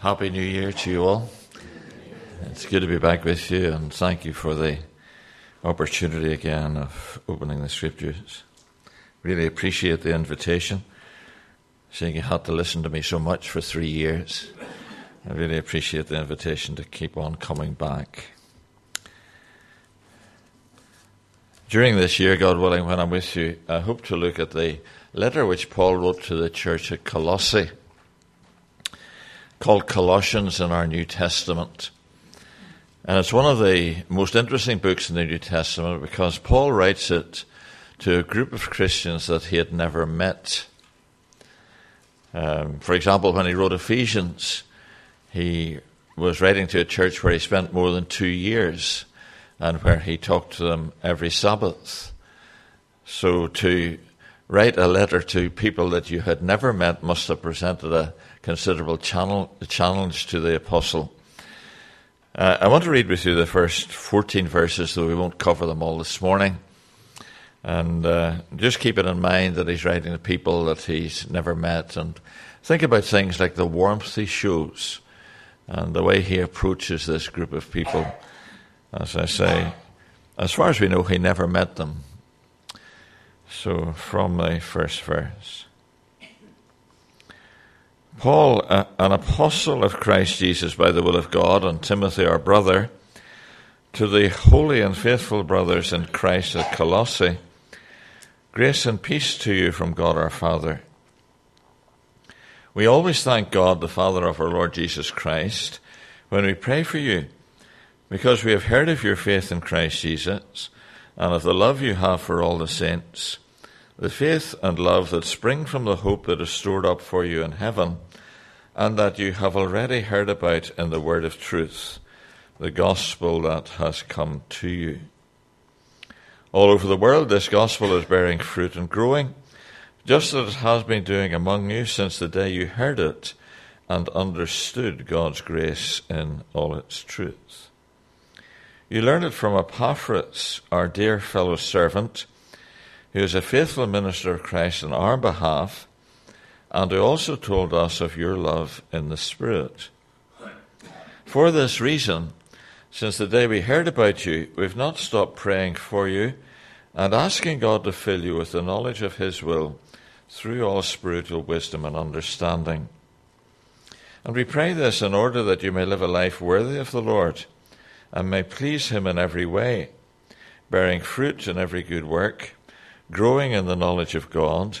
Happy New Year to you all. It's good to be back with you, and thank you for the opportunity again of opening the scriptures. Really appreciate the invitation, seeing you had to listen to me so much for three years. I really appreciate the invitation to keep on coming back. During this year, God willing, when I'm with you, I hope to look at the letter which Paul wrote to the church at Colossae called Colossians in our New Testament. And it's one of the most interesting books in the New Testament because Paul writes it to a group of Christians that he had never met. Um, for example, when he wrote Ephesians, he was writing to a church where he spent more than two years and where he talked to them every Sabbath. So to write a letter to people that you had never met must have presented a considerable channel, challenge to the apostle. Uh, I want to read with you the first 14 verses, though we won't cover them all this morning. And uh, just keep it in mind that he's writing to people that he's never met. And think about things like the warmth he shows and the way he approaches this group of people. As I say, as far as we know, he never met them. So, from the first verse. Paul, an apostle of Christ Jesus by the will of God, and Timothy, our brother, to the holy and faithful brothers in Christ at Colossae, grace and peace to you from God our Father. We always thank God, the Father of our Lord Jesus Christ, when we pray for you, because we have heard of your faith in Christ Jesus and of the love you have for all the saints, the faith and love that spring from the hope that is stored up for you in heaven and that you have already heard about in the word of truth, the gospel that has come to you. All over the world, this gospel is bearing fruit and growing, just as it has been doing among you since the day you heard it and understood God's grace in all its truth. You learned it from Epaphras, our dear fellow servant, who is a faithful minister of Christ on our behalf and he also told us of your love in the Spirit. For this reason, since the day we heard about you, we've not stopped praying for you and asking God to fill you with the knowledge of His will through all spiritual wisdom and understanding. And we pray this in order that you may live a life worthy of the Lord and may please Him in every way, bearing fruit in every good work, growing in the knowledge of God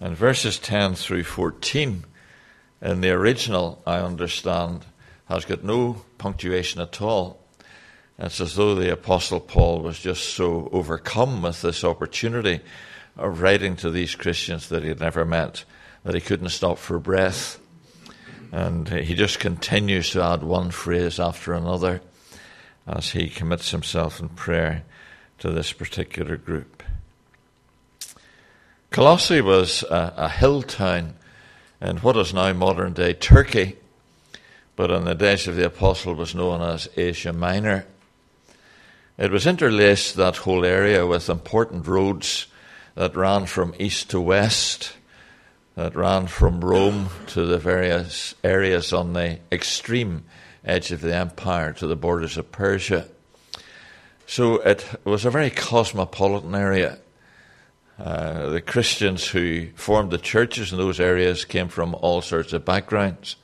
And verses 10 through 14 in the original, I understand, has got no punctuation at all. It's as though the Apostle Paul was just so overcome with this opportunity of writing to these Christians that he had never met that he couldn't stop for breath. And he just continues to add one phrase after another as he commits himself in prayer to this particular group. Colossae was a, a hill town in what is now modern day Turkey, but in the days of the apostle was known as Asia Minor. It was interlaced, that whole area, with important roads that ran from east to west, that ran from Rome to the various areas on the extreme edge of the empire to the borders of Persia. So it was a very cosmopolitan area. Uh, the Christians who formed the churches in those areas came from all sorts of backgrounds.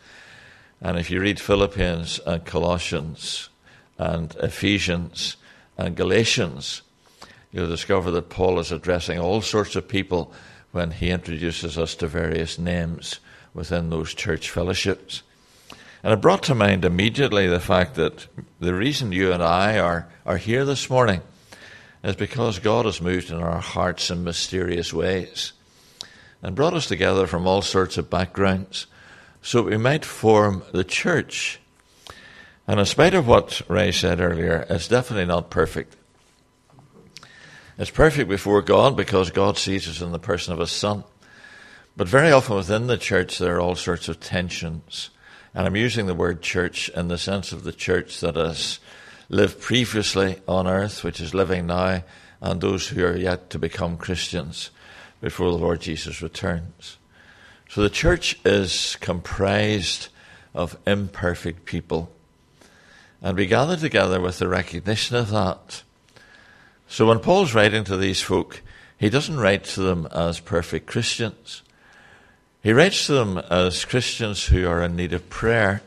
And if you read Philippians and Colossians and Ephesians and Galatians, you'll discover that Paul is addressing all sorts of people when he introduces us to various names within those church fellowships. And it brought to mind immediately the fact that the reason you and I are, are here this morning is because God has moved in our hearts in mysterious ways and brought us together from all sorts of backgrounds so we might form the church. And in spite of what Ray said earlier, it's definitely not perfect. It's perfect before God because God sees us in the person of His Son. But very often within the church, there are all sorts of tensions. And I'm using the word church in the sense of the church that has lived previously on earth, which is living now, and those who are yet to become Christians before the Lord Jesus returns. So the church is comprised of imperfect people. And we gather together with the recognition of that. So when Paul's writing to these folk, he doesn't write to them as perfect Christians. He writes to them as Christians who are in need of prayer.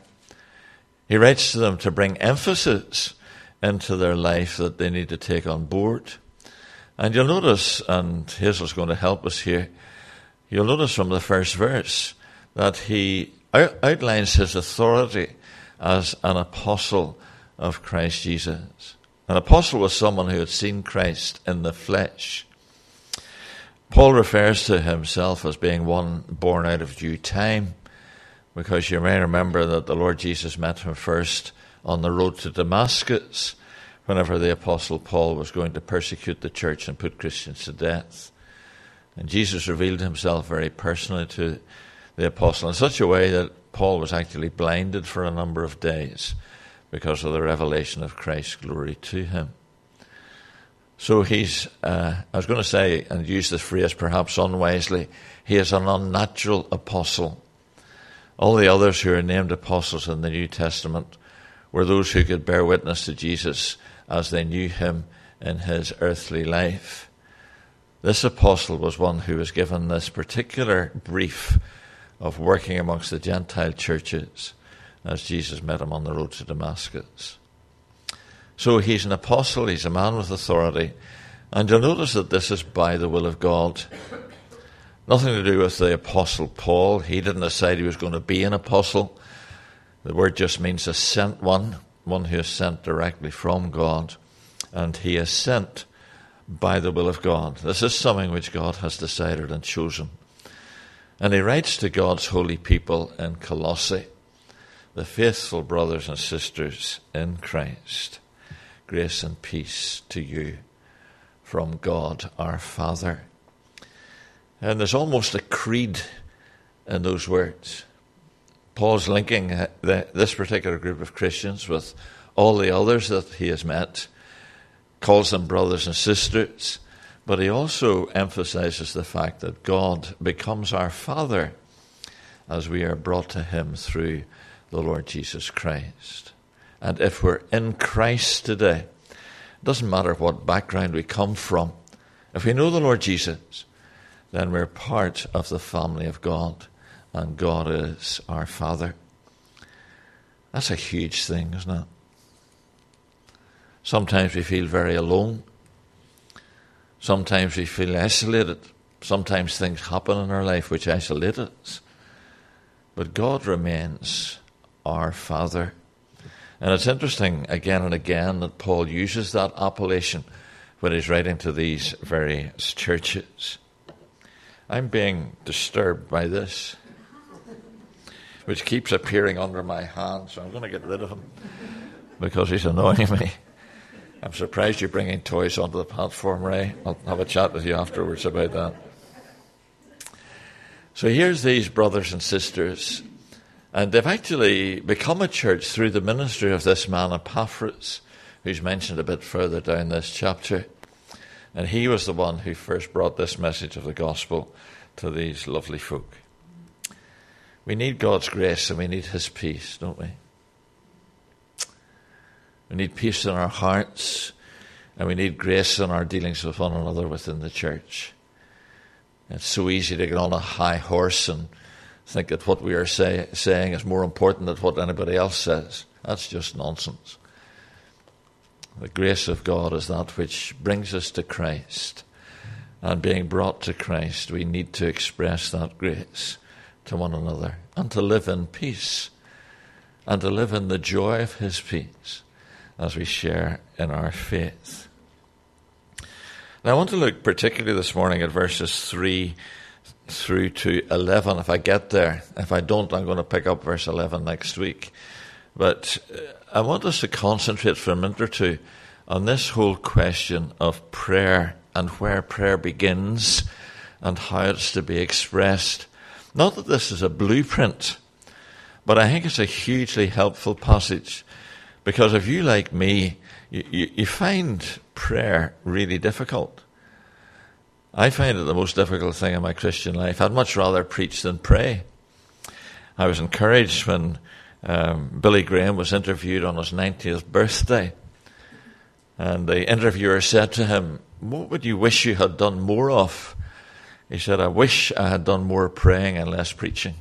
He writes to them to bring emphasis into their life that they need to take on board. And you'll notice, and Hazel's going to help us here, you'll notice from the first verse that he outlines his authority as an apostle of Christ Jesus. An apostle was someone who had seen Christ in the flesh. Paul refers to himself as being one born out of due time, because you may remember that the Lord Jesus met him first on the road to Damascus, whenever the Apostle Paul was going to persecute the church and put Christians to death. And Jesus revealed himself very personally to the apostle in such a way that Paul was actually blinded for a number of days because of the revelation of Christ's glory to him. So he's, uh, I was going to say, and use this phrase perhaps unwisely, he is an unnatural apostle. All the others who are named apostles in the New Testament were those who could bear witness to Jesus as they knew him in his earthly life. This apostle was one who was given this particular brief of working amongst the Gentile churches as Jesus met him on the road to Damascus. So he's an apostle, he's a man with authority, and you'll notice that this is by the will of God. Nothing to do with the apostle Paul. He didn't decide he was going to be an apostle. The word just means a sent one, one who is sent directly from God, and he is sent by the will of God. This is something which God has decided and chosen. And he writes to God's holy people in Colossae, the faithful brothers and sisters in Christ. Grace and peace to you from God our Father. And there's almost a creed in those words. Paul's linking uh, the, this particular group of Christians with all the others that he has met, calls them brothers and sisters, but he also emphasizes the fact that God becomes our Father as we are brought to him through the Lord Jesus Christ. And if we're in Christ today, it doesn't matter what background we come from, if we know the Lord Jesus, then we're part of the family of God, and God is our Father. That's a huge thing, isn't it? Sometimes we feel very alone. Sometimes we feel isolated. Sometimes things happen in our life which isolate us. But God remains our Father. And it's interesting again and again that Paul uses that appellation when he's writing to these various churches. I'm being disturbed by this, which keeps appearing under my hand, so I'm going to get rid of him because he's annoying me. I'm surprised you're bringing toys onto the platform, Ray. I'll have a chat with you afterwards about that. So here's these brothers and sisters and they've actually become a church through the ministry of this man Epaphras, who's mentioned a bit further down this chapter. And he was the one who first brought this message of the gospel to these lovely folk. We need God's grace and we need His peace, don't we? We need peace in our hearts and we need grace in our dealings with one another within the church. It's so easy to get on a high horse and think that what we are say, saying is more important than what anybody else says. That's just nonsense. The grace of God is that which brings us to Christ. And being brought to Christ, we need to express that grace to one another and to live in peace and to live in the joy of His peace as we share in our faith. Now, I want to look particularly this morning at verses 3 through to 11 if I get there. If I don't, I'm going to pick up verse 11 next week. But uh, I want us to concentrate for a minute or two on this whole question of prayer and where prayer begins and how it's to be expressed. Not that this is a blueprint, but I think it's a hugely helpful passage because if you, like me, you, you, you find prayer really difficult. I find it the most difficult thing in my Christian life. I'd much rather preach than pray. I was encouraged when um, Billy Graham was interviewed on his 90th birthday. And the interviewer said to him, What would you wish you had done more of? He said, I wish I had done more praying and less preaching.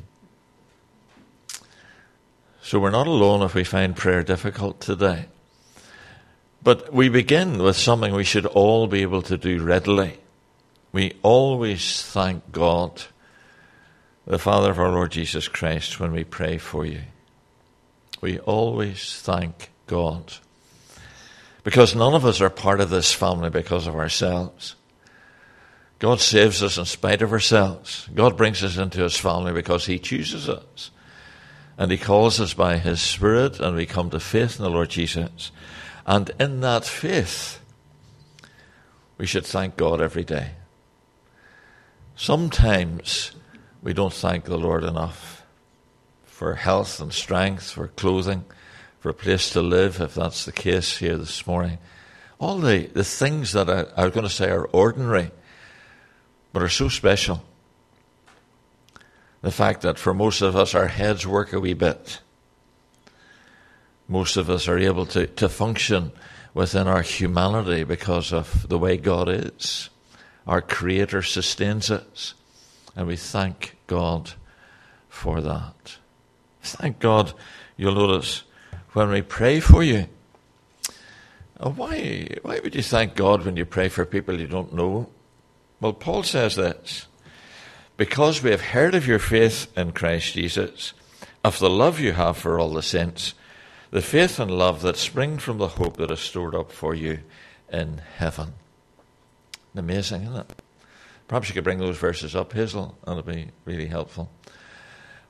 So we're not alone if we find prayer difficult today. But we begin with something we should all be able to do readily. We always thank God, the Father of our Lord Jesus Christ, when we pray for you. We always thank God. Because none of us are part of this family because of ourselves. God saves us in spite of ourselves. God brings us into his family because he chooses us. And he calls us by his Spirit, and we come to faith in the Lord Jesus. And in that faith, we should thank God every day. Sometimes we don't thank the Lord enough for health and strength, for clothing, for a place to live, if that's the case here this morning. All the, the things that I, I was going to say are ordinary but are so special. The fact that for most of us, our heads work a wee bit. Most of us are able to, to function within our humanity because of the way God is. Our Creator sustains us, and we thank God for that. Thank God, you'll notice when we pray for you. Why, why would you thank God when you pray for people you don't know? Well, Paul says this because we have heard of your faith in Christ Jesus, of the love you have for all the saints, the faith and love that spring from the hope that is stored up for you in heaven. Amazing, isn't it? Perhaps you could bring those verses up, Hazel, and it'll be really helpful.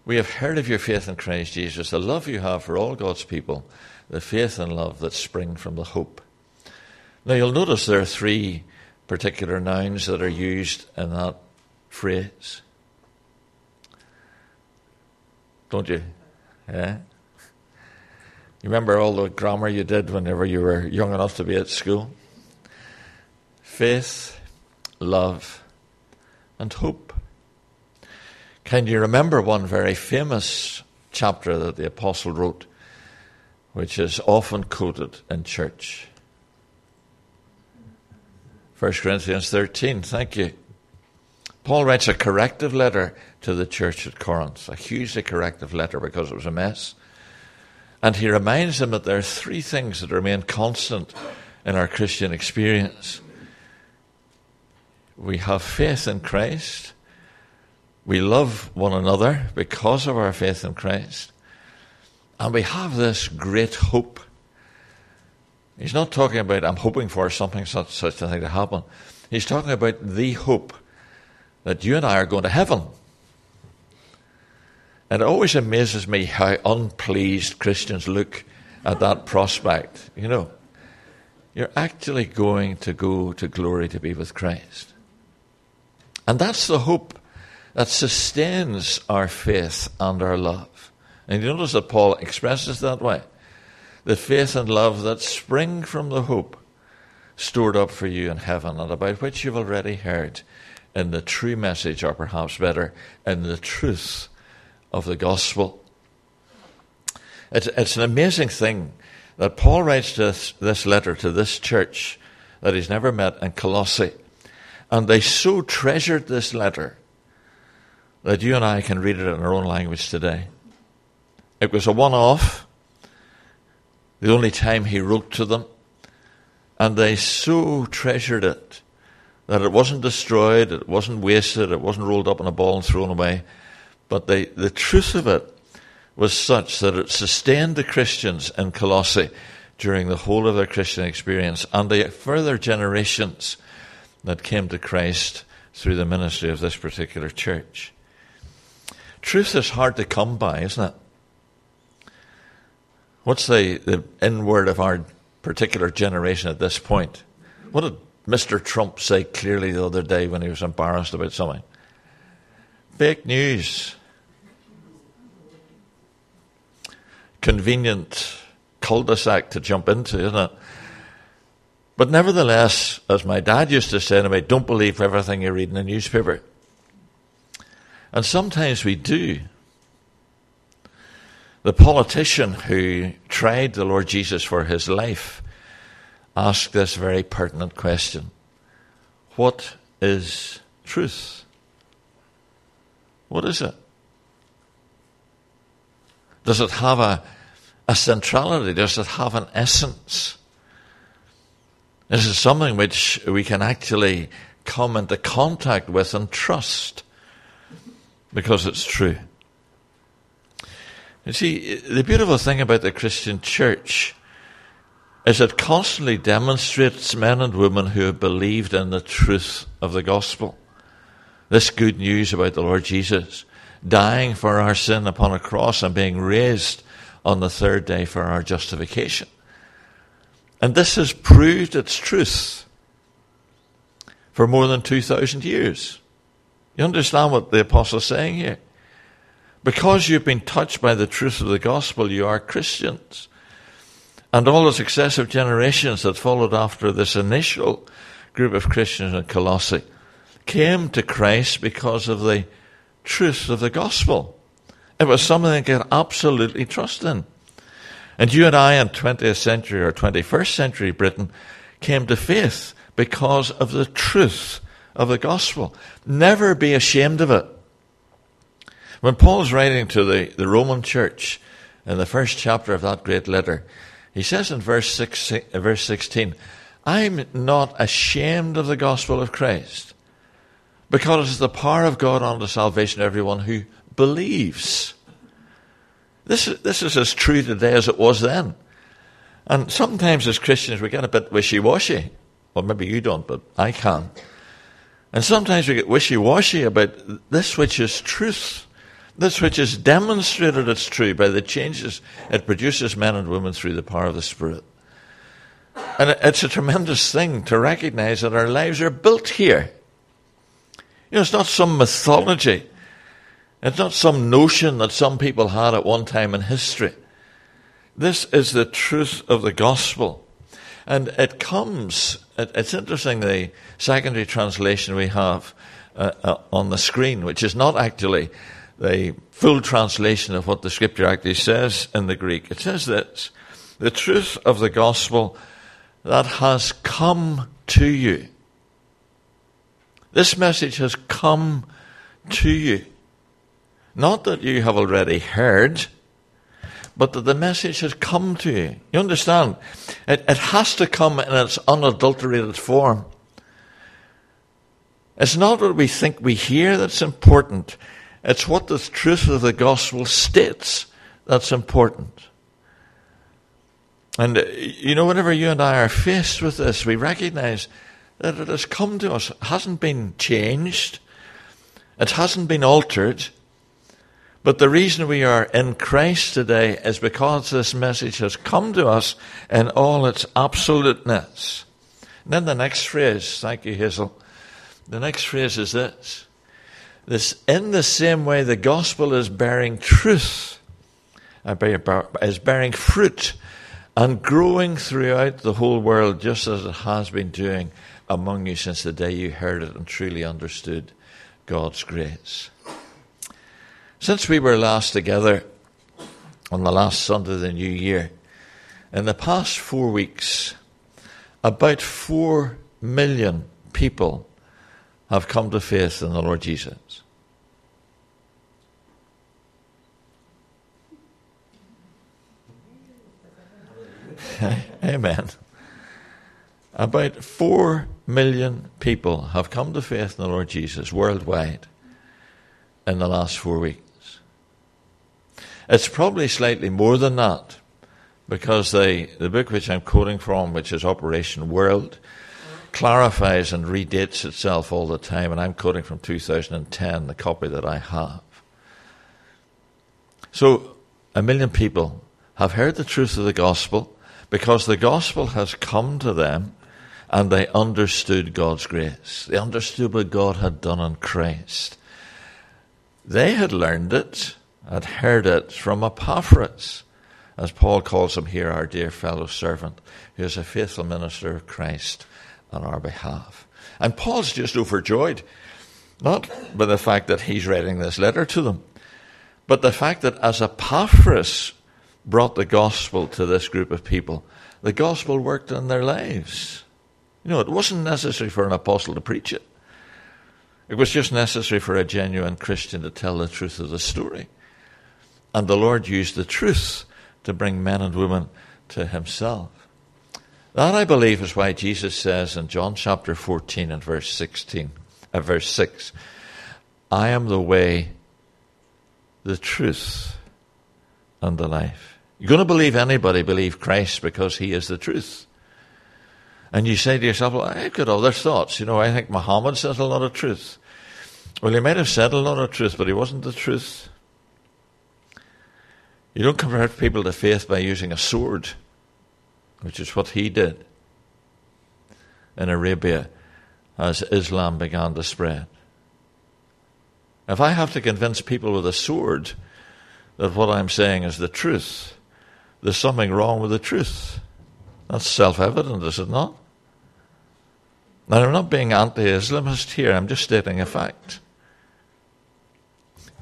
We have heard of your faith in Christ Jesus, the love you have for all God's people, the faith and love that spring from the hope. Now you'll notice there are three particular nouns that are used in that phrase. Don't you? Yeah? You remember all the grammar you did whenever you were young enough to be at school? Faith, love, and hope. Can you remember one very famous chapter that the apostle wrote, which is often quoted in church? 1 Corinthians 13. Thank you. Paul writes a corrective letter to the church at Corinth, a hugely corrective letter because it was a mess. And he reminds them that there are three things that remain constant in our Christian experience. We have faith in Christ. We love one another because of our faith in Christ. And we have this great hope He's not talking about, I'm hoping for something, such, such a thing to happen. He's talking about the hope that you and I are going to heaven. And it always amazes me how unpleased Christians look at that prospect. You know, you're actually going to go to glory to be with Christ. And that's the hope that sustains our faith and our love. And you notice that Paul expresses that way the faith and love that spring from the hope stored up for you in heaven and about which you've already heard in the true message, or perhaps better, in the truth of the gospel. It's, it's an amazing thing that Paul writes this, this letter to this church that he's never met in Colossae. And they so treasured this letter that you and I can read it in our own language today. It was a one off the only time he wrote to them. And they so treasured it that it wasn't destroyed, it wasn't wasted, it wasn't rolled up in a ball and thrown away. But they, the truth of it was such that it sustained the Christians in Colossae during the whole of their Christian experience and the further generations that came to Christ through the ministry of this particular church. Truth is hard to come by, isn't it? What's the, the N word of our particular generation at this point? What did Mr. Trump say clearly the other day when he was embarrassed about something? Fake news. Convenient cul-de-sac to jump into, isn't it? But nevertheless, as my dad used to say to me, don't believe everything you read in the newspaper. And sometimes we do. The politician who tried the Lord Jesus for his life asked this very pertinent question What is truth? What is it? Does it have a, a centrality? Does it have an essence? This is something which we can actually come into contact with and trust because it's true. You see, the beautiful thing about the Christian church is it constantly demonstrates men and women who have believed in the truth of the gospel. This good news about the Lord Jesus dying for our sin upon a cross and being raised on the third day for our justification. And this has proved its truth for more than 2,000 years. You understand what the apostle is saying here? Because you've been touched by the truth of the gospel, you are Christians. And all the successive generations that followed after this initial group of Christians in Colossae came to Christ because of the truth of the gospel. It was something they could absolutely trust in. And you and I in 20th century or 21st century Britain came to faith because of the truth of the gospel. Never be ashamed of it. When Paul's writing to the, the Roman church in the first chapter of that great letter, he says in verse, 16, uh, verse 16, I'm not ashamed of the gospel of Christ because it's the power of God unto salvation of everyone who believes. This is, this is as true today as it was then. And sometimes as Christians we get a bit wishy-washy. Well, maybe you don't, but I can. And sometimes we get wishy-washy about this which is truth. This which is demonstrated it's true by the changes it produces men and women through the power of the Spirit. And it's a tremendous thing to recognize that our lives are built here. You know, it's not some mythology. It's not some notion that some people had at one time in history. This is the truth of the gospel. And it comes, it's interesting the secondary translation we have uh, uh, on the screen, which is not actually the full translation of what the scripture actually says in the Greek. It says this the truth of the gospel that has come to you. This message has come to you. Not that you have already heard, but that the message has come to you. You understand? It, it has to come in its unadulterated form. It's not what we think we hear that's important. It's what the truth of the gospel states that's important. And, uh, you know, whenever you and I are faced with this, we recognize that it has come to us. It hasn't been changed. It hasn't been altered. But the reason we are in Christ today is because this message has come to us in all its absoluteness. And then the next phrase, thank you, Hazel. The next phrase is this. This, in the same way the gospel is bearing truth, uh, is bearing fruit and growing throughout the whole world just as it has been doing among you since the day you heard it and truly understood God's grace. Since we were last together on the last Sunday of the new year, in the past four weeks, about four million people have come to faith in the Lord Jesus. Amen. About four million people have come to faith in the Lord Jesus worldwide in the last four weeks. It's probably slightly more than that because the, the book which I'm quoting from, which is Operation World, clarifies and redates itself all the time, and I'm quoting from 2010, the copy that I have. So, a million people have heard the truth of the gospel because the gospel has come to them and they understood God's grace. They understood what God had done in Christ. They had learned it, had heard it from Epaphras, as Paul calls him here, our dear fellow servant, who is a faithful minister of Christ on our behalf. And Paul's just overjoyed, not by the fact that he's writing this letter to them, but the fact that as Epaphras brought the gospel to this group of people, the gospel worked in their lives. You know, it wasn't necessary for an apostle to preach it. It was just necessary for a genuine Christian to tell the truth of the story. And the Lord used the truth to bring men and women to himself. That, I believe, is why Jesus says in John chapter 14 and verse 16, uh, verse 6, I am the way, the truth, and the life. You're going to believe anybody believe Christ because he is the truth. And you say to yourself, well, I've got other thoughts. You know, I think Muhammad says a lot of truth. Well, he might have said a lot of truth, but he wasn't the truth. You don't convert people to faith by using a sword, which is what he did in Arabia as Islam began to spread. If I have to convince people with a sword that what I'm saying is the truth, there's something wrong with the truth. That's self evident, is it not? Now, I'm not being anti Islamist here, I'm just stating a fact.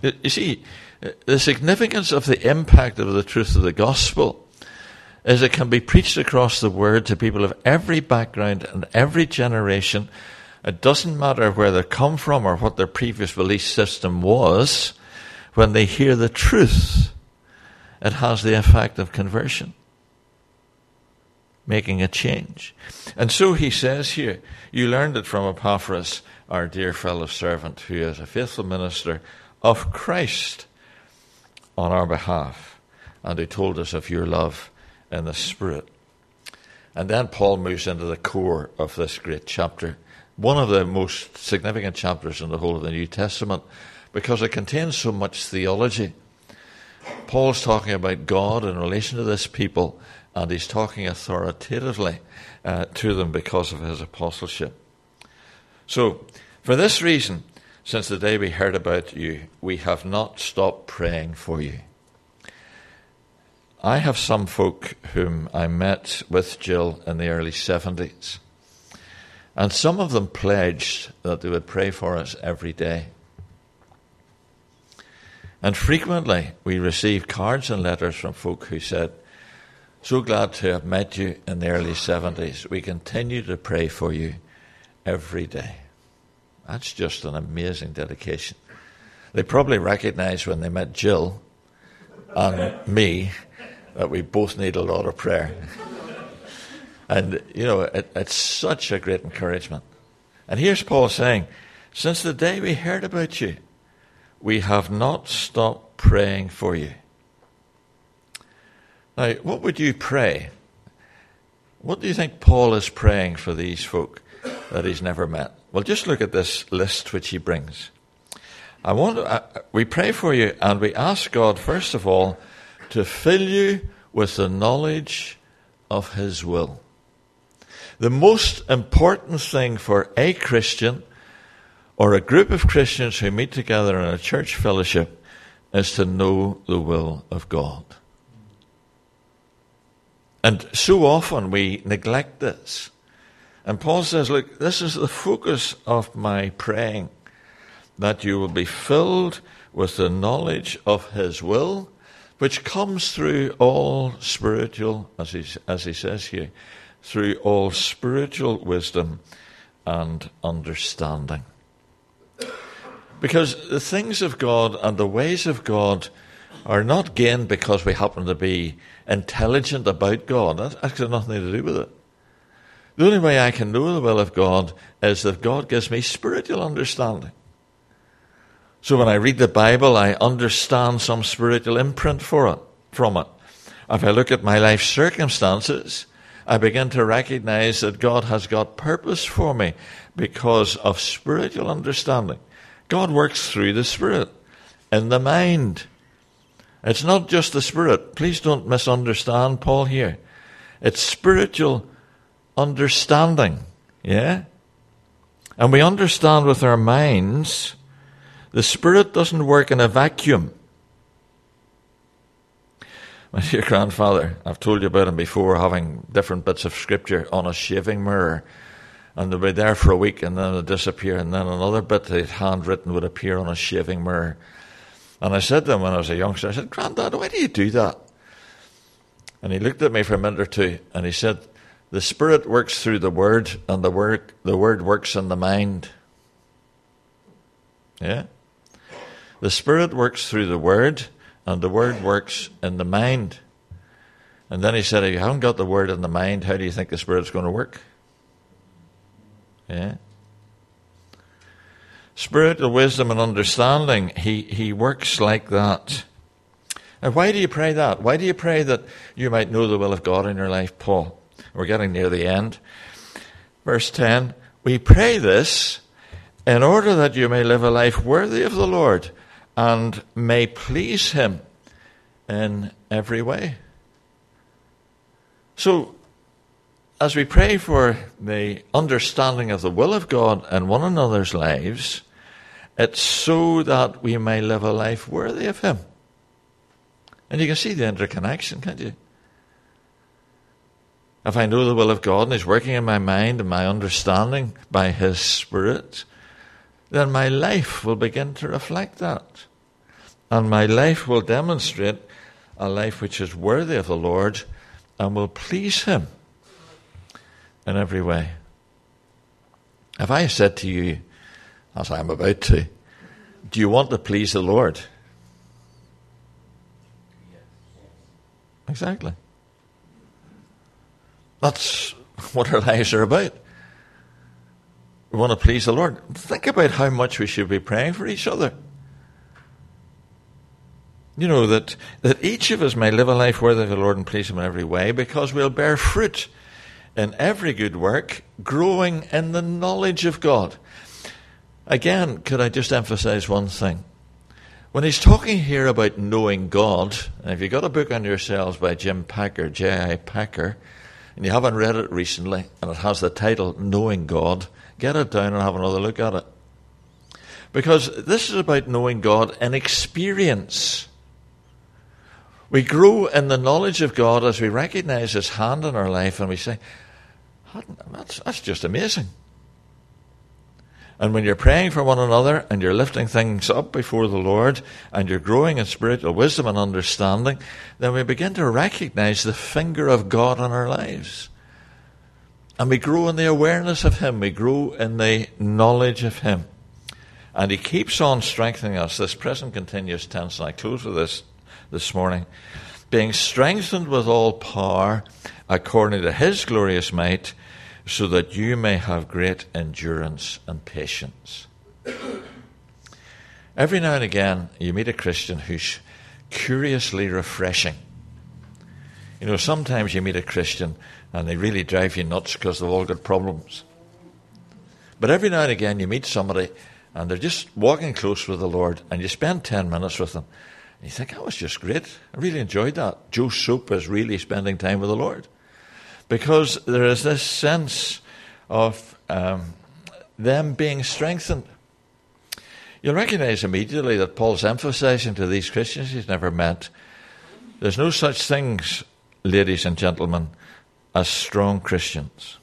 You see, the significance of the impact of the truth of the gospel is it can be preached across the world to people of every background and every generation. It doesn't matter where they come from or what their previous belief system was. When they hear the truth, it has the effect of conversion, making a change. And so he says here, you learned it from Epaphras, our dear fellow servant, who is a faithful minister of Christ on our behalf, and who told us of your love in the Spirit. And then Paul moves into the core of this great chapter, one of the most significant chapters in the whole of the New Testament, because it contains so much theology. Paul's talking about God in relation to this people, and he's talking authoritatively uh, to them because of his apostleship. So, for this reason, since the day we heard about you, we have not stopped praying for you. I have some folk whom I met with Jill in the early 70s, and some of them pledged that they would pray for us every day. And frequently we received cards and letters from folk who said, So glad to have met you in the early 70s. We continue to pray for you every day. That's just an amazing dedication. They probably recognized when they met Jill and me that we both need a lot of prayer. and, you know, it, it's such a great encouragement. And here's Paul saying, Since the day we heard about you, we have not stopped praying for you. Now, what would you pray? What do you think Paul is praying for these folk that he's never met? Well, just look at this list which he brings. I want to, uh, we pray for you and we ask God, first of all, to fill you with the knowledge of his will. The most important thing for a Christian or a group of Christians who meet together in a church fellowship is to know the will of God. And so often we neglect this. And Paul says, Look, this is the focus of my praying, that you will be filled with the knowledge of his will, which comes through all spiritual, as he, as he says here, through all spiritual wisdom and understanding. Because the things of God and the ways of God are not gained because we happen to be intelligent about God. That's got nothing to do with it. The only way I can know the will of God is if God gives me spiritual understanding. So when I read the Bible, I understand some spiritual imprint for it, from it. If I look at my life circumstances, I begin to recognize that God has got purpose for me because of spiritual understanding. God works through the Spirit in the mind. It's not just the Spirit. Please don't misunderstand Paul here. It's spiritual understanding. Yeah? And we understand with our minds, the Spirit doesn't work in a vacuum. My dear grandfather, I've told you about him before, having different bits of scripture on a shaving mirror. And they'd be there for a week and then they'd disappear, and then another bit that handwritten would appear on a shaving mirror. And I said to him when I was a youngster, I said, Granddad, why do you do that? And he looked at me for a minute or two and he said, The Spirit works through the Word, and the Word, the word works in the mind. Yeah? The Spirit works through the Word, and the Word works in the mind. And then he said, If you haven't got the Word in the mind, how do you think the Spirit's going to work? Yeah? Spiritual wisdom and understanding, he, he works like that. And why do you pray that? Why do you pray that you might know the will of God in your life, Paul? We're getting near the end. Verse 10 We pray this in order that you may live a life worthy of the Lord and may please Him in every way. So, as we pray for the understanding of the will of God in one another's lives, it's so that we may live a life worthy of Him. And you can see the interconnection, can't you? If I know the will of God and He's working in my mind and my understanding by His Spirit, then my life will begin to reflect that. And my life will demonstrate a life which is worthy of the Lord and will please Him in every way. If I said to you, as I am about to, do you want to please the Lord? Exactly. That's what our lives are about. We want to please the Lord. Think about how much we should be praying for each other. You know, that, that each of us may live a life worthy of the Lord and please Him in every way because we'll bear fruit in every good work, growing in the knowledge of God. Again, could I just emphasize one thing? When he's talking here about knowing God, and if you've got a book on yourselves by Jim Packer, J.I. Packer, and you haven't read it recently, and it has the title Knowing God, get it down and have another look at it. Because this is about knowing God in experience. We grow in the knowledge of God as we recognize His hand in our life and we say, that's, that's just amazing. And when you're praying for one another and you're lifting things up before the Lord and you're growing in spiritual wisdom and understanding, then we begin to recognize the finger of God in our lives. And we grow in the awareness of Him, we grow in the knowledge of Him. And He keeps on strengthening us. This present continuous tense, and I close with this this morning. Being strengthened with all power according to His glorious might so that you may have great endurance and patience. Every now and again, you meet a Christian who's curiously refreshing. You know, sometimes you meet a Christian and they really drive you nuts because they've all got problems. But every now and again, you meet somebody and they're just walking close with the Lord, and you spend 10 minutes with them. And you think, that was just great. I really enjoyed that. Joe Soup is really spending time with the Lord because there is this sense of um, them being strengthened. You'll recognize immediately that Paul's emphasizing to these Christians he's never met there's no such things, ladies and gentlemen, as strong Christians.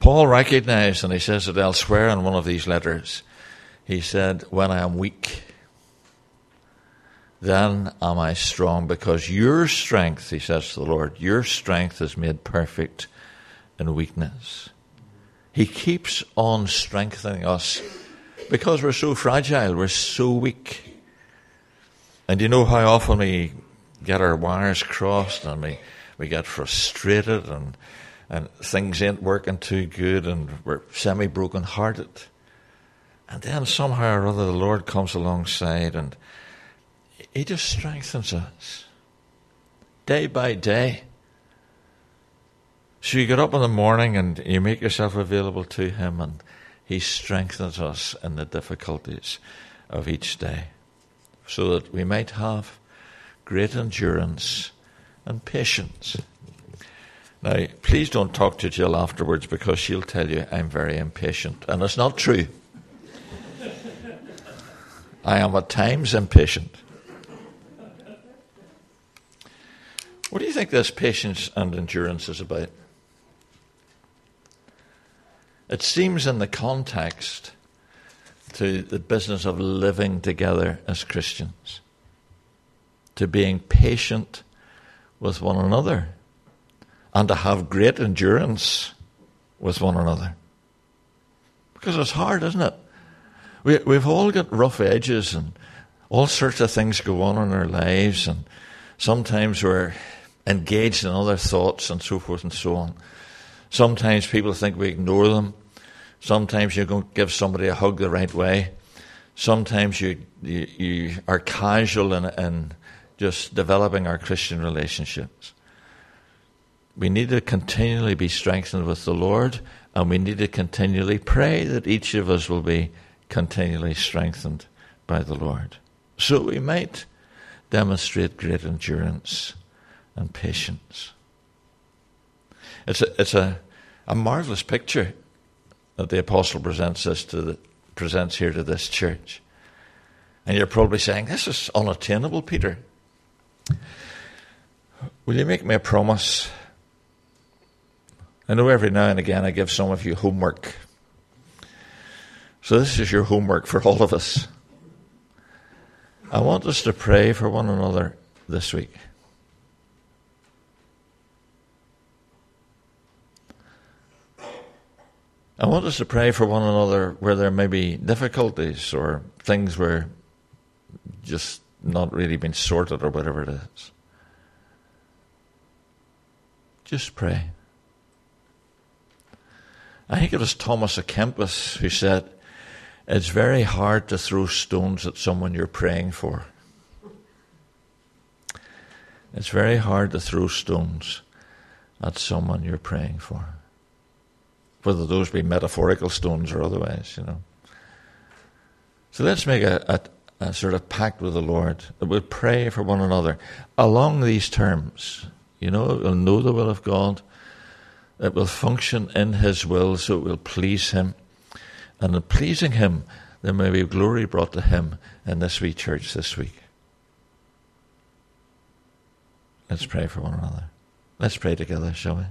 Paul recognized, and he says it elsewhere in one of these letters, he said, When I am weak, then am I strong, because your strength, he says to the Lord, your strength is made perfect in weakness. He keeps on strengthening us because we're so fragile, we're so weak. And you know how often we get our wires crossed and we, we get frustrated and, and things ain't working too good and we're semi broken hearted. And then somehow or other the Lord comes alongside and he just strengthens us. day by day. So you get up in the morning and you make yourself available to Him, and He strengthens us in the difficulties of each day so that we might have great endurance and patience. Now, please don't talk to Jill afterwards because she'll tell you I'm very impatient, and it's not true. I am at times impatient. What do you think this patience and endurance is about? It seems in the context to the business of living together as Christians, to being patient with one another, and to have great endurance with one another. Because it's hard, isn't it? We, we've all got rough edges and all sorts of things go on in our lives, and sometimes we're engaged in other thoughts and so forth and so on. Sometimes people think we ignore them. Sometimes you don't give somebody a hug the right way. Sometimes you, you, you are casual in, in just developing our Christian relationships. We need to continually be strengthened with the Lord, and we need to continually pray that each of us will be continually strengthened by the Lord. So we might demonstrate great endurance and patience. It's a, it's a, a marvelous picture that the apostle presents us to the, presents here to this church. And you're probably saying, This is unattainable, Peter. Will you make me a promise? I know every now and again I give some of you homework. So this is your homework for all of us. I want us to pray for one another this week. I want us to pray for one another where there may be difficulties or things where just not really been sorted or whatever it is. Just pray. I think it was Thomas à Kempis who said, It's very hard to throw stones at someone you're praying for. It's very hard to throw stones at someone you're praying for whether those be metaphorical stones or otherwise, you know. So let's make a, a, a sort of pact with the Lord that we'll pray for one another along these terms. You know, we'll know the will of God, it will function in His will so it will please Him. And in pleasing Him, there may be glory brought to Him in this wee church this week. Let's pray for one another. Let's pray together, shall we?